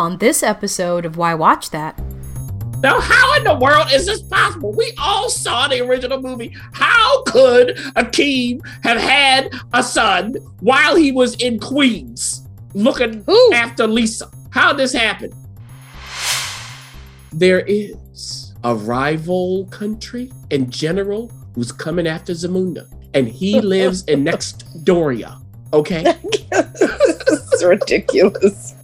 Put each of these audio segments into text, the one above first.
On this episode of Why Watch That, Now, how in the world is this possible? We all saw the original movie. How could Akeem have had a son while he was in Queens looking Ooh. after Lisa? How did this happen? There is a rival country in general who's coming after Zamunda, and he lives in Nextdoria. Okay. it's ridiculous.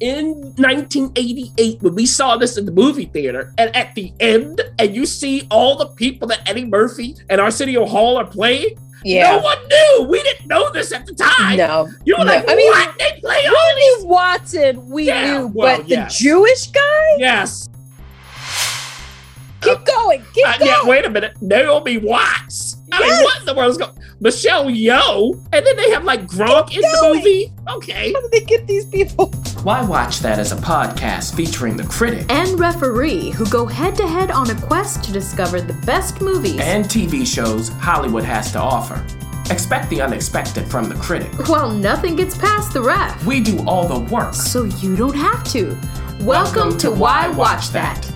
In 1988 when we saw this in the movie theater and at the end and you see all the people that eddie murphy and arsenio hall are playing yeah. no one knew we didn't know this at the time No. you were No, like I mean, what they play all Watson, we Yeah, knew, well, but yes. the Jewish guy? yes Keep going. Keep Uh, going. yeah wait a minute naomi watts I mean, Yes. what in the world is going Michelle Yeoh, and then they have like Gronk in the movie. Okay. How did they get these people? Why Watch That as a podcast featuring the critic and referee who go head to head on a quest to discover the best movies and TV shows Hollywood has to offer. Expect the unexpected from the critic. while nothing gets past the ref. We do all the work. So you don't have to. Welcome, to Why Watch That.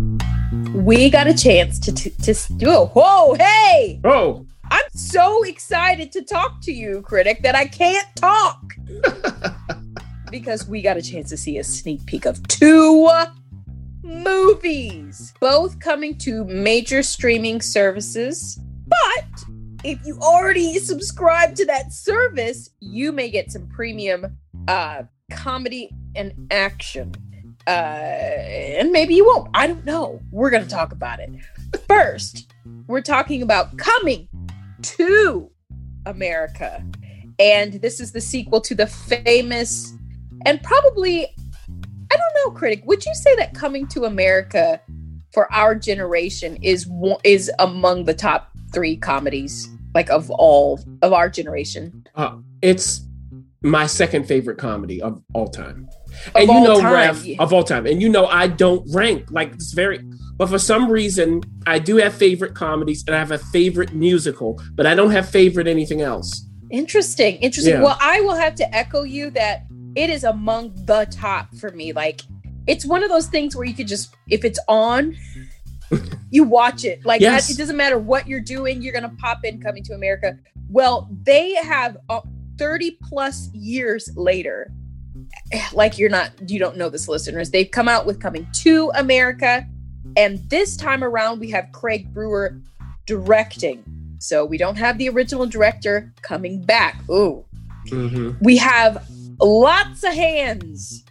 We got a chance to to, to do it. Whoa, hey! Oh, I'm so excited to talk to you, critic, that I can't talk. because we got a chance to see a sneak peek of two movies, both coming to major streaming services. But if you already subscribe to that service, you may get some premium uh, comedy and action. Uh, and maybe you won't. I don't know. We're going to talk about it. First, we're talking about coming to America. And this is the sequel to the famous and probably, I don't know, critic, would you say that Coming to America for our generation is one, is among the top three comedies like of all of our generation? uh, it's my second favorite comedy of all time. Of and you all know, time, Ref, of all time. And you know, I don't rank like it's very, but for some reason, I do have favorite comedies and I have a favorite musical, but I don't have favorite anything else. Interesting. Interesting. Yeah. Well, I will have to echo you that it is among the top for me. Like it's one of those things where you could just if it's on, you watch it. Like Yes. it doesn't matter what you're doing, you're gonna pop in coming to America. Well, they have uh, 30 plus years later. Like you're not you don't know this listeners. They've come out with coming to America. And this time around we have Craig Brewer directing. So we don't have the original director coming back. Ooh. Mm-hmm. We have lots of hands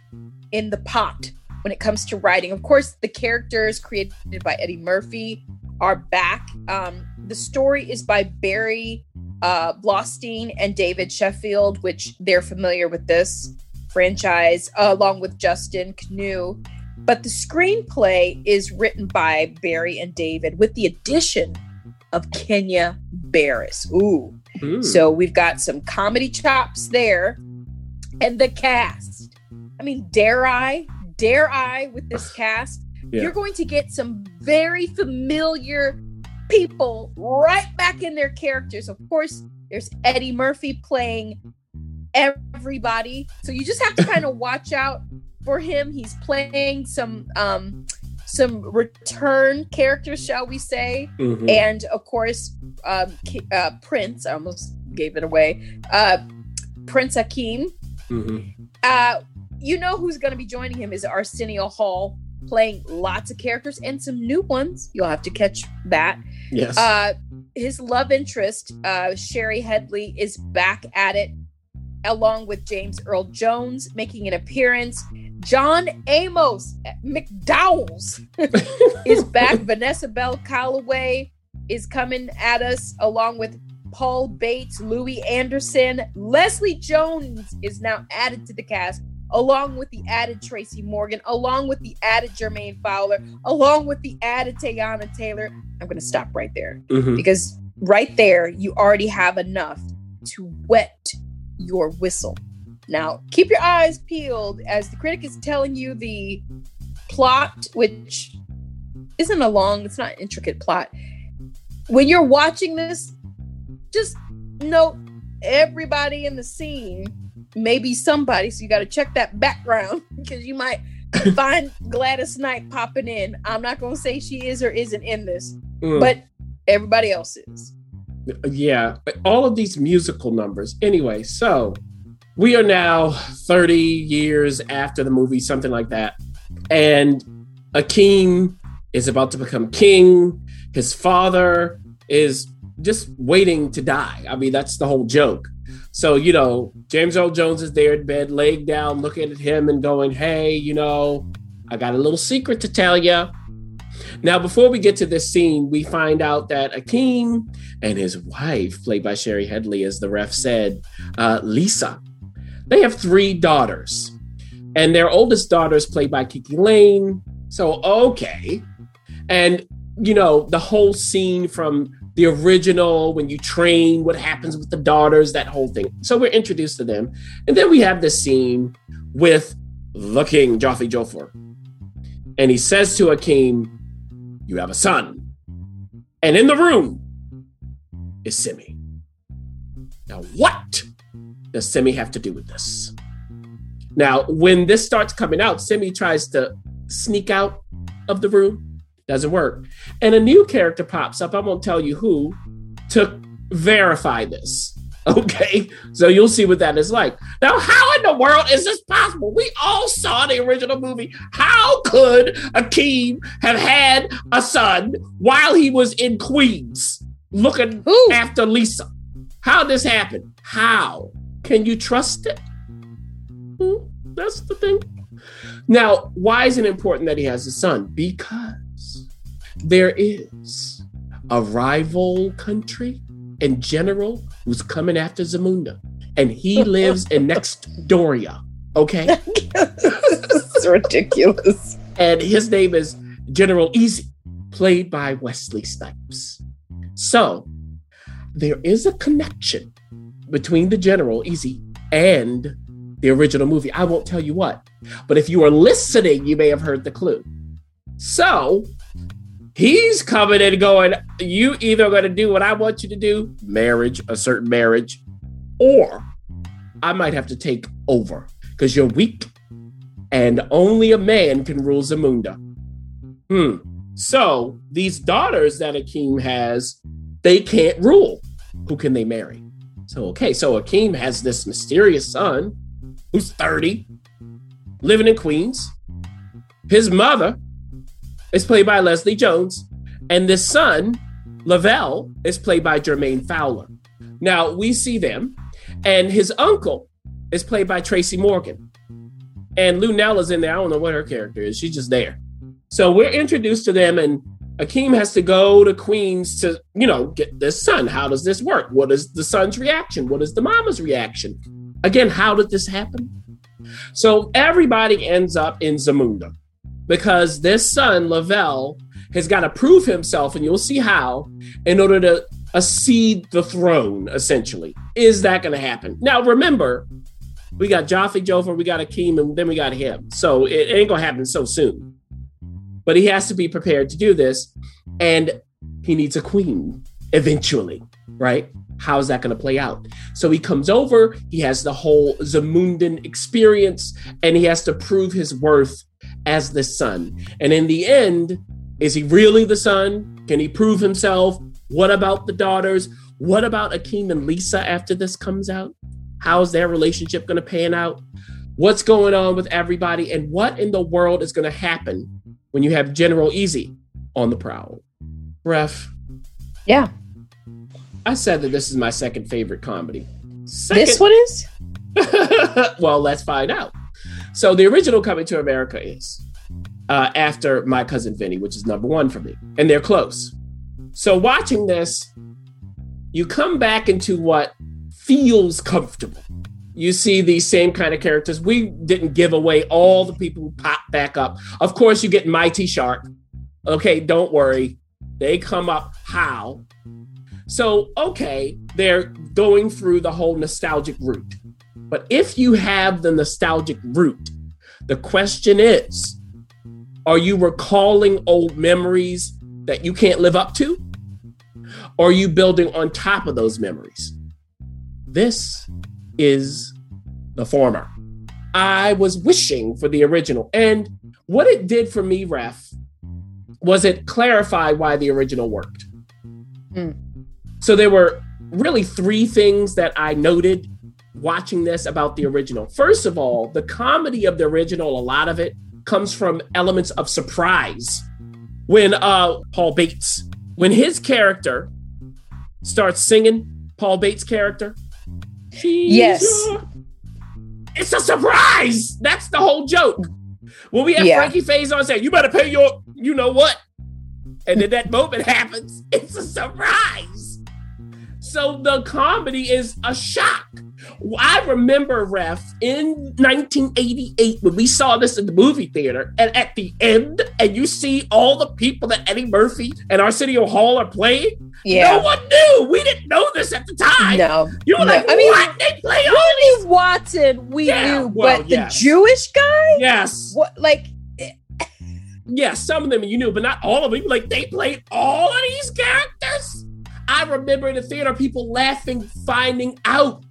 in the pot when it comes to writing. Of course, the characters created by Eddie Murphy are back. Um, the story is by Barry uh, Blaustein and David Sheffield, which they're familiar with this franchise, uh, along with Justin Kanew. But the screenplay is written by Barry and David with the addition of Kenya Barris. Ooh. Hmm. So we've got some comedy chops there. And the cast. I mean, dare I? Dare I with this cast? Yeah. You're going to get some very familiar people right back in their characters. Of course, there's Eddie Murphy playing everybody. So you just have to kind of watch out for him. He's playing some um some return characters, shall we say, Mhm. and of course, um, uh, Prince. I almost gave it away. Uh, Prince Akeem. Mhm. Uh, you know who's going to be joining him is Arsenio Hall, playing lots of characters and some new ones. You'll have to catch that. Yes. Uh, his love interest, uh, Shari Headley, is back at it, along with James Earl Jones making an appearance. John Amos McDowell's is back. Vanessa Bell Calloway is coming at us, along with Paul Bates, Louie Anderson. Leslie Jones is now added to the cast, along with the added Tracy Morgan, along with the added Jermaine Fowler, along with the added Teyana Taylor. I'm going to stop right there Mhm. because right there you already have enough to wet your whistle. Now, keep your eyes peeled as the critic is telling you the plot, which isn't a long, it's not an intricate plot. When you're watching this, just note everybody in the scene, maybe somebody, so you got to check that background because you might find Gladys Knight popping in. I'm not going to say she is or isn't in this, Mm. but everybody else is. Yeah, all of these musical numbers. Anyway, so we are now 30 years after the movie, something like that. And Akeem is about to become king. His father is just waiting to die. I mean, that's the whole joke. So, you know, James Earl Jones is there in bed, laying down, looking at him and going, Hey, you know, I got a little secret to tell you. Now, before we get to this scene, we find out that Akeem and his wife, played by Shari Headley, as the ref said, uh, Lisa, they have three daughters. And their oldest daughter is played by Kiki Layne. So, okay. And, you know, the whole scene from the original, when you train, what happens with the daughters, that whole thing. So, we're introduced to them. And then we have this scene with the king, Jaffe Joffer. And he says to Akeem, You have a son. And in the room is Semmi. Now, what does Semmi have to do with this? Now, when this starts coming out, Semmi tries to sneak out of the room. Doesn't work. And a new character pops up. I won't tell you who to verify this. Okay. So you'll see what that is like. Now, how world is this possible? We all saw the original movie. How could Akeem have had a son while he was in Queens looking after Lisa? How this happened? How? Can you trust it? Hmm, That's the thing. Now, why is it important that he has a son? Because there is a rival country in general who's coming after Zamunda, and he lives in Nextdoria. Okay, it's ridiculous. and his name is General Izzi, played by Wesley Snipes. So there is a connection between the General Izzi and the original movie. I won't tell you what, but if you are listening, you may have heard the clue. So he's coming and going, You either going to do what I want you to do, marriage, a certain marriage, or I might have to take over because you're weak and only a man can rule Zamunda. Hmm. So these daughters that Akeem has, they can't rule. Who can they marry? So, okay, so Akeem has this mysterious son who's 30, living in Queens. His mother is played by Leslie Jones, and this son, Lavelle, is played by Jermaine Fowler. Now, we see them, and his uncle is played by Tracy Morgan. And Luenell's in there. I don't know what her character is. She's just there. So we're introduced to them, and Akeem has to go to Queens to, you know, get this son. How does this work? What is the son's reaction? What is the mama's reaction? Again, how did this happen? So everybody ends up in Zamunda because this son, Lavelle, has got to prove himself, and you'll see how, in order to accede the throne, essentially. Is that going to happen? Now, remember, we got Jaffe Joffer, we got Akeem, and then we got him. So it ain't going to happen so soon. But he has to be prepared to do this, and he needs a queen eventually, right? How's that going to play out? So he comes over, he has the whole Zamundan experience, and he has to prove his worth as the son. And in the end, is he really the son? Can he prove himself? What about the daughters? What about Akeem and Lisa after this comes out? How's their relationship going to pan out? What's going on with everybody? And what in the world is going to happen when you have General Izzi on the prowl? Ref, Yeah. I said that this is my second favorite comedy. Second, This one is? well, let's find out. So the original Coming to America is uh, after My Cousin Vinny, which is number one for me, and they're close. So watching this, you come back into what feels comfortable. You see these same kind of characters. We didn't give away all the people who pop back up. Of course, you get My-T-Sharp. Okay, don't worry. They come up how? So, okay, they're going through the whole nostalgic route. But if you have the nostalgic route, the question is are you recalling old memories that you can't live up to? Or are you building on top of those memories? This is the former. I was wishing for the original. And what it did for me, Ref, was it clarified why the original worked. Mm. So there were really three things that I noted watching this about the original. First of all, the comedy of the original, a lot of it comes from elements of surprise. When uh Paul Bates, when his character starts singing, Paul Bates' character, "She's Yes. it's a surprise. That's the whole joke. When we have Yeah. Frankie Faison saying, "You better pay your, you know what," and then that moment happens, it's a surprise. So the comedy is a shock. I remember, Ref, in 1988 when we saw this in the movie theater, and at the end, and you see all the people that Eddie Murphy and Arsenio Hall are playing. Yeah. No one knew. We didn't know this at the time. No. You were No. like, I mean, what? They play all Ronnie Watson, we Yeah, knew, well, but the. Jewish guy? Yes. What like Yes, some of them you knew, but not all of them. Like they played all of these characters. I remember in the theater people laughing, finding out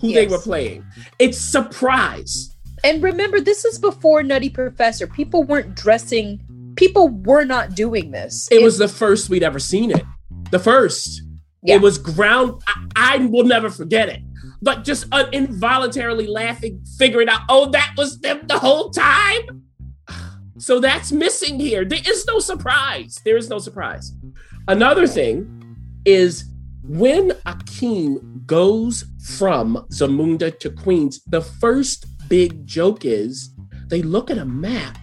who they were playing. It's surprise. And remember, this is before Nutty Professor. People weren't dressing. People were not doing this. It was the first we'd ever seen it. The first. Yeah. It was ground. I, I will never forget it. But just uh, involuntarily laughing, figuring out, oh, that was them the whole time. So that's missing here. There is no surprise. There is no surprise. Another thing is when Akeem goes from Zamunda to Queens, the first big joke is they look at a map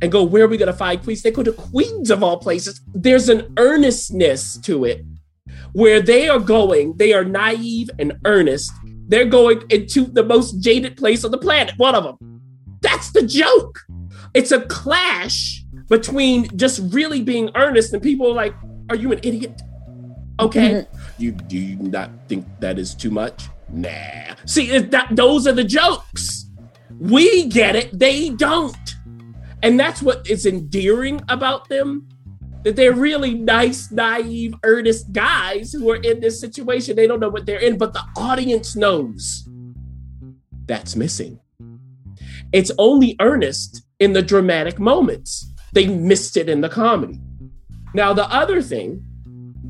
and go, Where are we going to find Queens? They go to Queens of all places. There's an earnestness to it where they are going, they are naive and earnest. They're going into the most jaded place on the planet, one of them. That's the joke. It's a clash between just really being earnest and people are like, Are you an idiot? Okay. Mm-hmm. You do you not think that is too much? Nah. See, it- that those are the jokes. We get it, they don't. And that's what is endearing about them. That they're really nice, naive, earnest guys who are in this situation. They don't know what they're in, but the audience knows. That's missing. It's only earnest in the dramatic moments. They missed it in the comedy. Now, the other thing,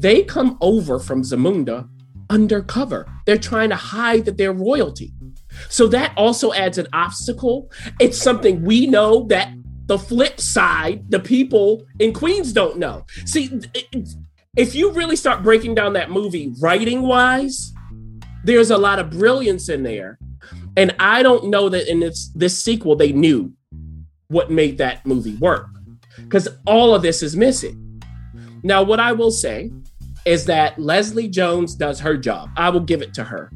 they come over from Zamunda undercover. They're trying to hide that they're royalty. So that also adds an obstacle. It's something we know that the flip side, the people in Queens don't know. See, if you really start breaking down that movie writing wise, there's a lot of brilliance in there. And I don't know that in this, this sequel they knew what made that movie work because all of this is missing. Now, what I will say is that Leslie Jones does her job. I will give it to her.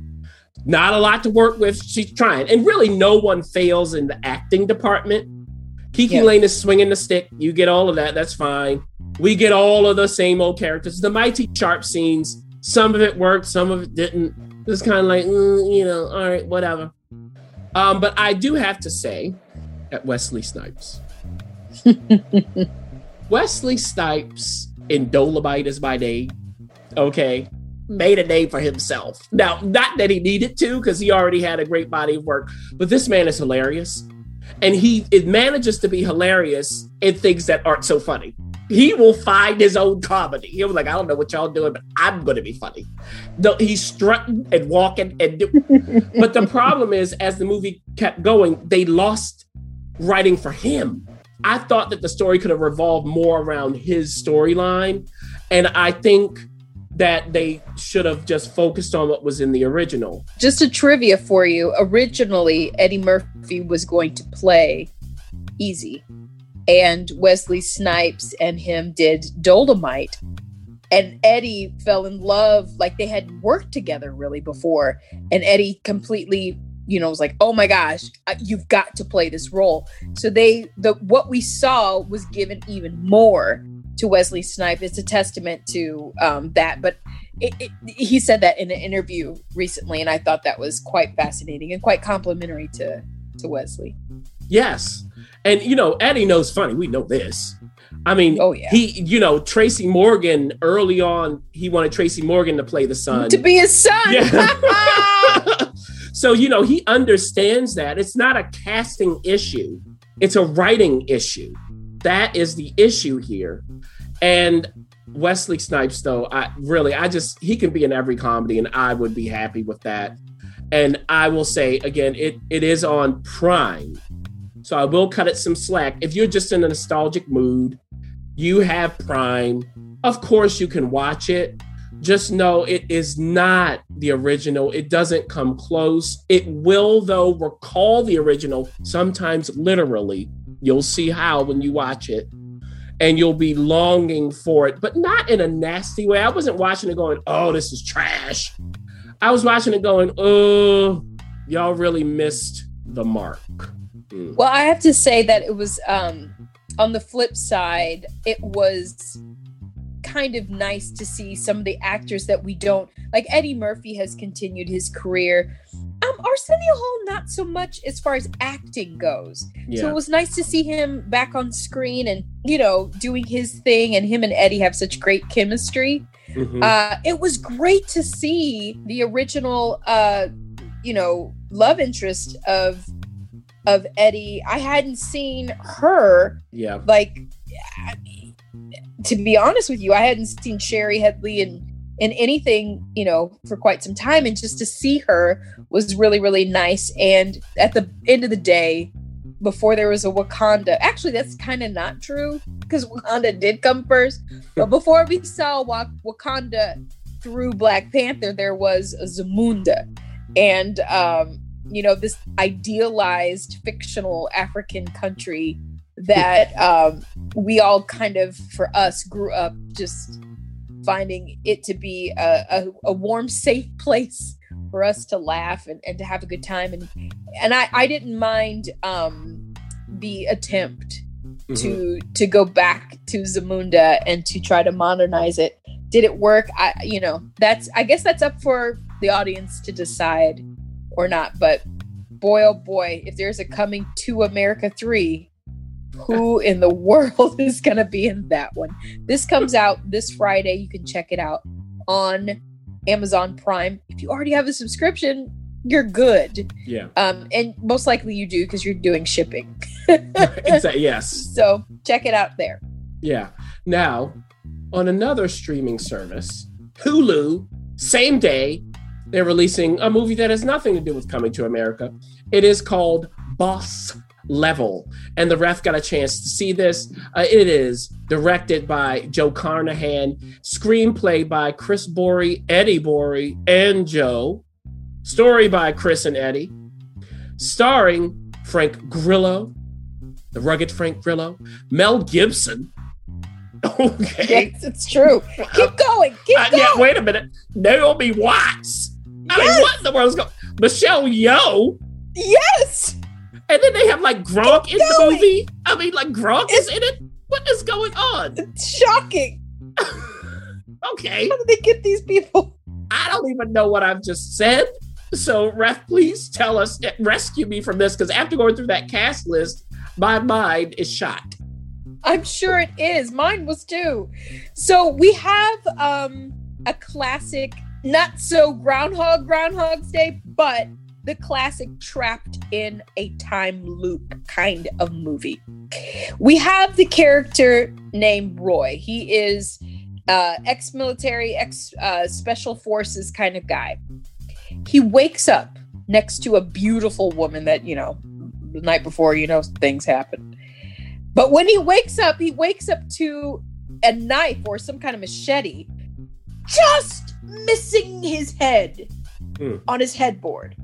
Not a lot to work with. She's trying. And really, no one fails in the acting department. Kiki Yeah. Layne is swinging the stick. You get all of that. That's fine. We get all of the same old characters. The mighty sharp scenes. Some of it worked, some of it didn't. It's kind of like, mm, you know, all right, whatever. Um, but I do have to say, at Wesley Snipes, Wesley Snipes in Dolomite is my name. Okay. Made a name for himself. Now, not that he needed to, because he already had a great body of work, but this man is hilarious. and he it manages to be hilarious in things that aren't so funny. He will find his own comedy. He was like, I don't know what y'all doing, but I'm going to be funny. He's strutting and walking and do. but the problem is, as the movie kept going, they lost writing for him. I thought that the story could have revolved more around his storyline, and I think that they should have just focused on what was in the original. Just a trivia for you. Originally, Eddie Murphy was going to play Izzi, and Wesley Snipes and him did Dolomite. And Eddie fell in love, like they had worked together really before. And Eddie completely, you know, was like, "Oh my gosh, you've got to play this role." So they, the what we saw was given even more to Wesley Snipes. It's a testament to um, that. But it, it, he said that in an interview recently, and I thought that was quite fascinating and quite complimentary to to Wesley. Yes, and you know Eddie knows funny. We know this. I mean, oh yeah, he you know Tracy Morgan early on he wanted Tracy Morgan to play the son to be his son. Yeah. so you know he understands that it's not a casting issue; it's a writing issue. That is the issue here. And Wesley Snipes, though, I really, I just, he can be in every comedy and I would be happy with that. And I will say again, it it is on Prime. So I will cut it some slack. If you're just in a nostalgic mood, you have Prime. Of course, you can watch it. Just know it is not the original. It doesn't come close. It will, though, recall the original, sometimes literally. You'll see how when you watch it and you'll be longing for it, but not in a nasty way. I wasn't watching it going, oh, this is trash. I was watching it going, oh, y'all really missed the mark. Mm. Well, I have to say that it was um on the flip side, it was kind of nice to see some of the actors that we don't like Eddie Murphy has continued his career um, Arsenio Hall, not so much as far as acting goes. Yeah. So it was nice to see him back on screen and you know doing his thing, and him and Eddie have such great chemistry. Mm-hmm. Uh, it was great to see the original, uh, you know, love interest of of Eddie. I hadn't seen her. Yeah. Like, to be honest with you, I hadn't seen Shari Headley and in anything, you know, for quite some time. And just to see her was really, really nice. And at the end of the day, before there was a Wakanda, actually, that's kind of not true because Wakanda did come first. But before we saw Wakanda through Black Panther, there was Zamunda. And, um, you know, this idealized fictional African country that um, we all kind of, for us, grew up just finding it to be a, a, a, warm, safe place for us to laugh and, and to have a good time. And and I, I didn't mind um, the attempt mm-hmm. to to go back to Zamunda and to try to modernize it. Did it work? I you know that's I guess that's up for the audience to decide or not. But boy oh boy, if there's a coming to America three, who in the world is going to be in that one? This comes out this Friday. You can check it out on Amazon Prime. If you already have a subscription, you're good. Yeah. Um, and most likely you do because you're doing shipping. exactly. Yes. So check it out there. Yeah. Now, on another streaming service, Hulu, same day, they're releasing a movie that has nothing to do with coming to America. It is called Boss level. And the ref got a chance to see this. Uh, it is directed by Joe Carnahan, screenplay by Chris Borey, Eddie Borey, and Joe, story by Chris and Eddie, starring Frank Grillo, the rugged Frank Grillo, Mel Gibson. Okay. Yes, it's true. Keep going. Keep uh, going. Yeah, wait a minute. Naomi Watts. I yes. mean, what in the world is going Michelle Yeoh. Yes. And then they have like Gronk in the movie. I mean, like Gronk is in it. What is going on? It's shocking. okay. How do they get these people? I don't even know what I've just said. So, ref, please tell us, eh, rescue me from this, because after going through that cast list, my mind is shot. I'm sure it is. Mine was too. So we have um a classic, not so Groundhog Groundhog's Day, but the classic trapped in a time loop kind of movie. We have the character named Roy. He is uh, ex-military, ex uh, special forces kind of guy. He wakes up next to a beautiful woman that you know the night before you know things happen. But when he wakes up, he wakes up to a knife or some kind of machete, just missing his head Hmm. on his headboard.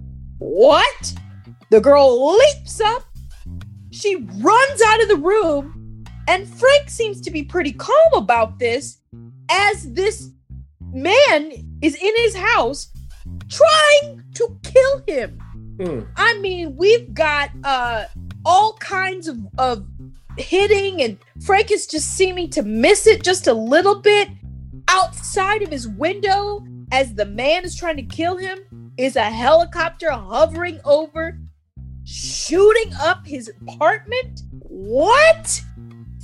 What? The girl leaps up. She runs out of the room, and Frank seems to be pretty calm about this as this man is in his house trying to kill him. Mm. I mean, we've got uh all kinds of, of hitting, and Frank is just seeming to miss it just a little bit. Outside of his window, as the man is trying to kill him, is a helicopter hovering over, shooting up his apartment. What?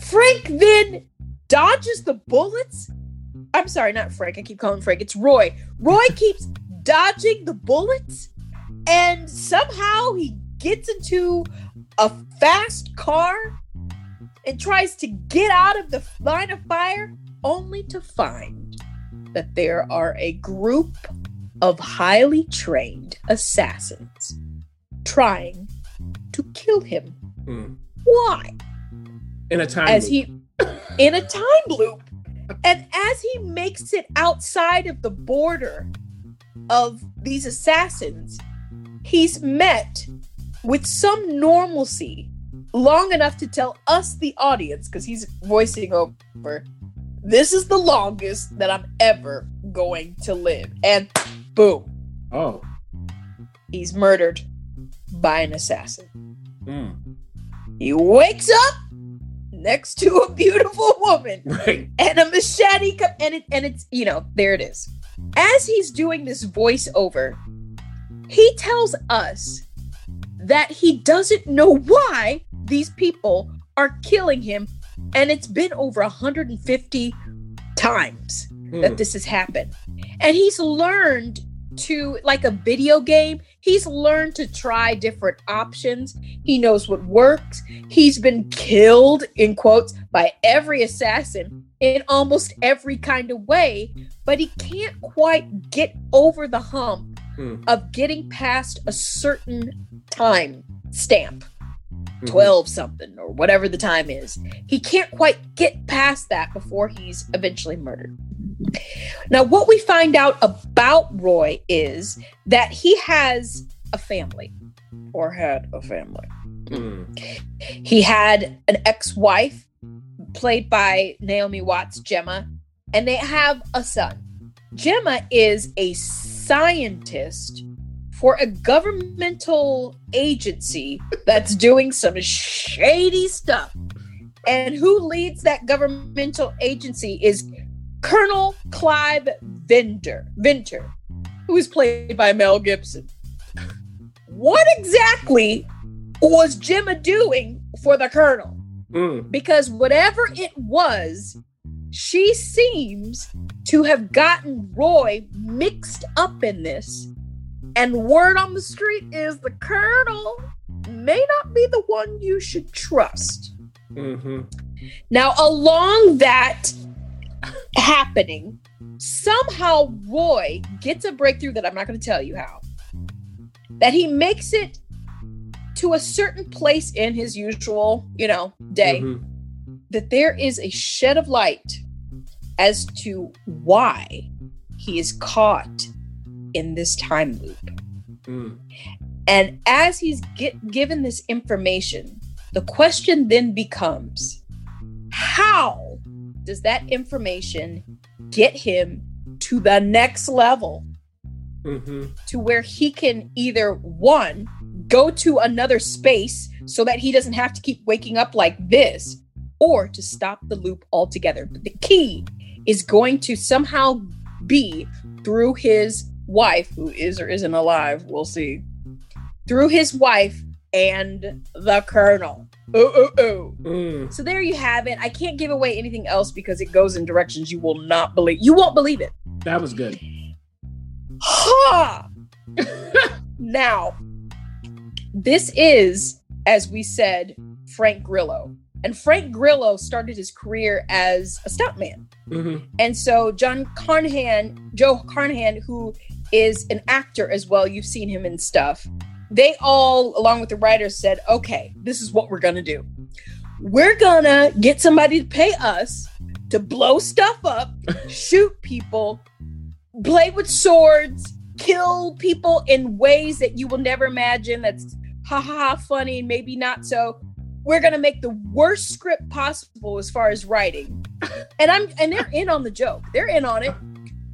Frank then dodges the bullets. I'm sorry, not Frank. I keep calling Frank. It's Roy. Roy keeps dodging the bullets, and somehow he gets into a fast car and tries to get out of the line of fire, only to find that there are a group of highly trained assassins trying to kill him. Mm. Why? In a time as loop. he in a time loop and as he makes it outside of the border of these assassins he's met with some normalcy long enough to tell us the audience because he's voicing over this is the longest that i'm ever going to live and boom Oh. he's murdered by an assassin Mm. he wakes up next to a beautiful woman Right. and a machete co- and it and it's you know there it is as he's doing this voiceover he tells us that he doesn't know why these people are killing him and it's been over 150 times that Mm. this has happened and he's learned to like a video game he's learned to try different options he knows what works he's been killed in quotes by every assassin in almost every kind of way but he can't quite get over the hump Hmm. of getting past a certain time stamp Mhm. 12 something or whatever the time is. He can't quite get past that before he's eventually murdered. Now, what we find out about Roy is that he has a family or had a family. Mm. He had an ex wife played by Naomi Watts, Gemma, and they have a son. Gemma is a scientist for a governmental agency that's doing some shady stuff. And who leads that governmental agency is Colonel Clive Ventor, Ventor, who is played by Mel Gibson. What exactly was Gemma doing for the Colonel? Mm. because whatever it was, she seems to have gotten Roy mixed up in this. And word on the street is the Colonel may not be the one you should trust. hmm Now, along that happening, somehow Roy gets a breakthrough that I'm not going to tell you how. That he makes it to a certain place in his usual, you know, day Mhm. that there is a shed of light as to why he is caught in this time loop. Mm. And as he's get, given this information, the question then becomes how does that information get him to the next level? Mhm. to where he can either one go to another space so that he doesn't have to keep waking up like this or to stop the loop altogether. But the key is going to somehow be through his wife who is or isn't alive we'll see through his wife and the colonel oh oh oh Mm. so there you have it i can't give away anything else because it goes in directions you will not believe you won't believe it That was good. Ha! now, this is, as we said, Frank Grillo. And Frank Grillo started his career as a stuntman. Mhm. And so John Carnahan, Joe Carnahan, who is an actor as well, you've seen him in stuff. They all, along with the writers, said, okay, this is what we're gonna do. We're gonna get somebody to pay us to blow stuff up, shoot people, play with swords, kill people in ways that you will never imagine. That's ha ha funny, maybe not so. We're gonna make the worst script possible as far as writing. And I'm and they're in on the joke. They're in on it.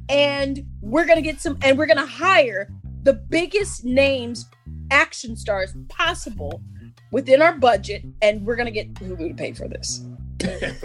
And we're gonna get some and we're gonna hire the biggest names, action stars possible within our budget, and we're gonna get Hulu to pay for this. That's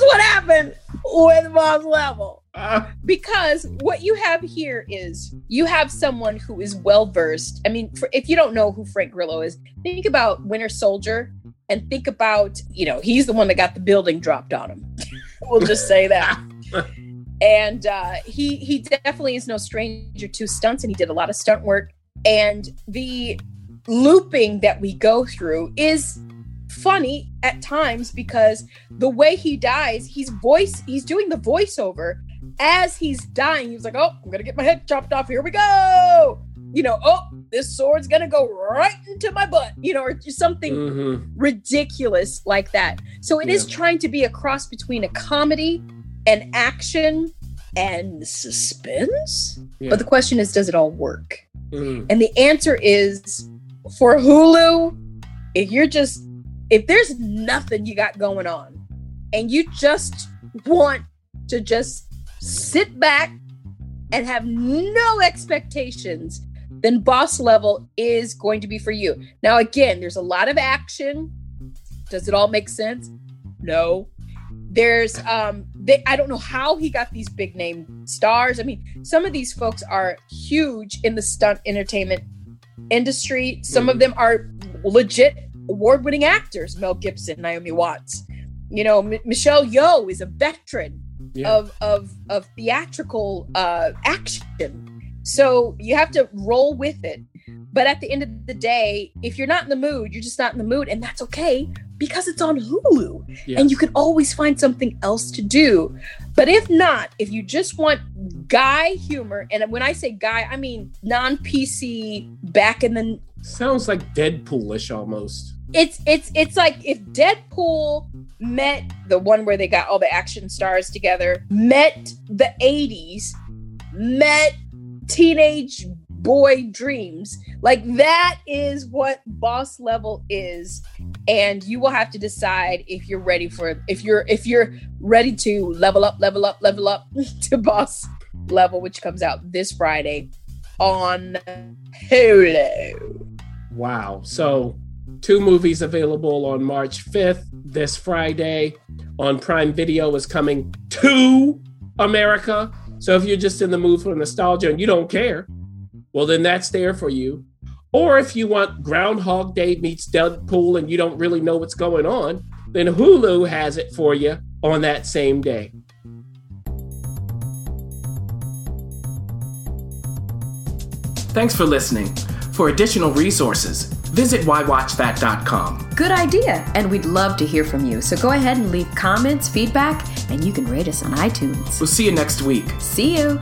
what happened with Boss Level Ah, because what you have here is you have someone who is well versed. I mean, for, if you don't know who Frank Grillo is, think about Winter Soldier and think about, you know, he's the one that got the building dropped on him. we'll just say that. and uh, he he definitely is no stranger to stunts, and he did a lot of stunt work. And the looping that we go through is funny at times because the way he dies, he's voice he's doing the voiceover as he's dying. He's like, "Oh, I'm gonna get my head chopped off. Here we go." You know, oh, this sword's gonna go right into my butt. You know, or just something mhm. ridiculous like that. So it is Yeah. trying to be a cross between a comedy and action and suspense. Yeah. But the question is, does it all work? Mhm. And the answer is for Hulu, if you're just if there's nothing you got going on and you just want to just sit back and have no expectations, then boss level is going to be for you. Now again, there's a lot of action. Does it all make sense? No. There's um they, I don't know how he got these big name stars. I mean, some of these folks are huge in the stunt entertainment industry. Some of Mhm. them are legit award-winning actors. Mel Gibson, Naomi Watts. You know, M- Michelle Yeoh is a veteran Yeah. of of of theatrical uh, action. So you have to roll with it. But at the end of the day, if you're not in the mood, you're just not in the mood, and that's okay because it's on Hulu Yes. and you can always find something else to do. But if not, if you just want guy humor, and when I say guy, I mean non PC back in the Sounds like Deadpoolish almost. it's it's it's like if Deadpool met the one where they got all the action stars together, met the 80s, met teenage boy dreams. Like that is what boss level is. And you will have to decide if you're ready for if you're if you're ready to level up, level up, level up to boss level, which comes out this Friday on Hulu. Wow. So, two movies available on March 5th. This Friday on Prime Video is coming to America. So, if you're just in the mood for nostalgia and you don't care, well, then that's there for you. Or if you want Groundhog Day meets Deadpool and you don't really know what's going on, then Hulu has it for you on that same day. Thanks for listening. For additional resources, visit whywatchthat.com. Good idea, and we'd love to hear from you. So go ahead and leave comments, feedback, and you can rate us on iTunes. We'll see you next week. See you!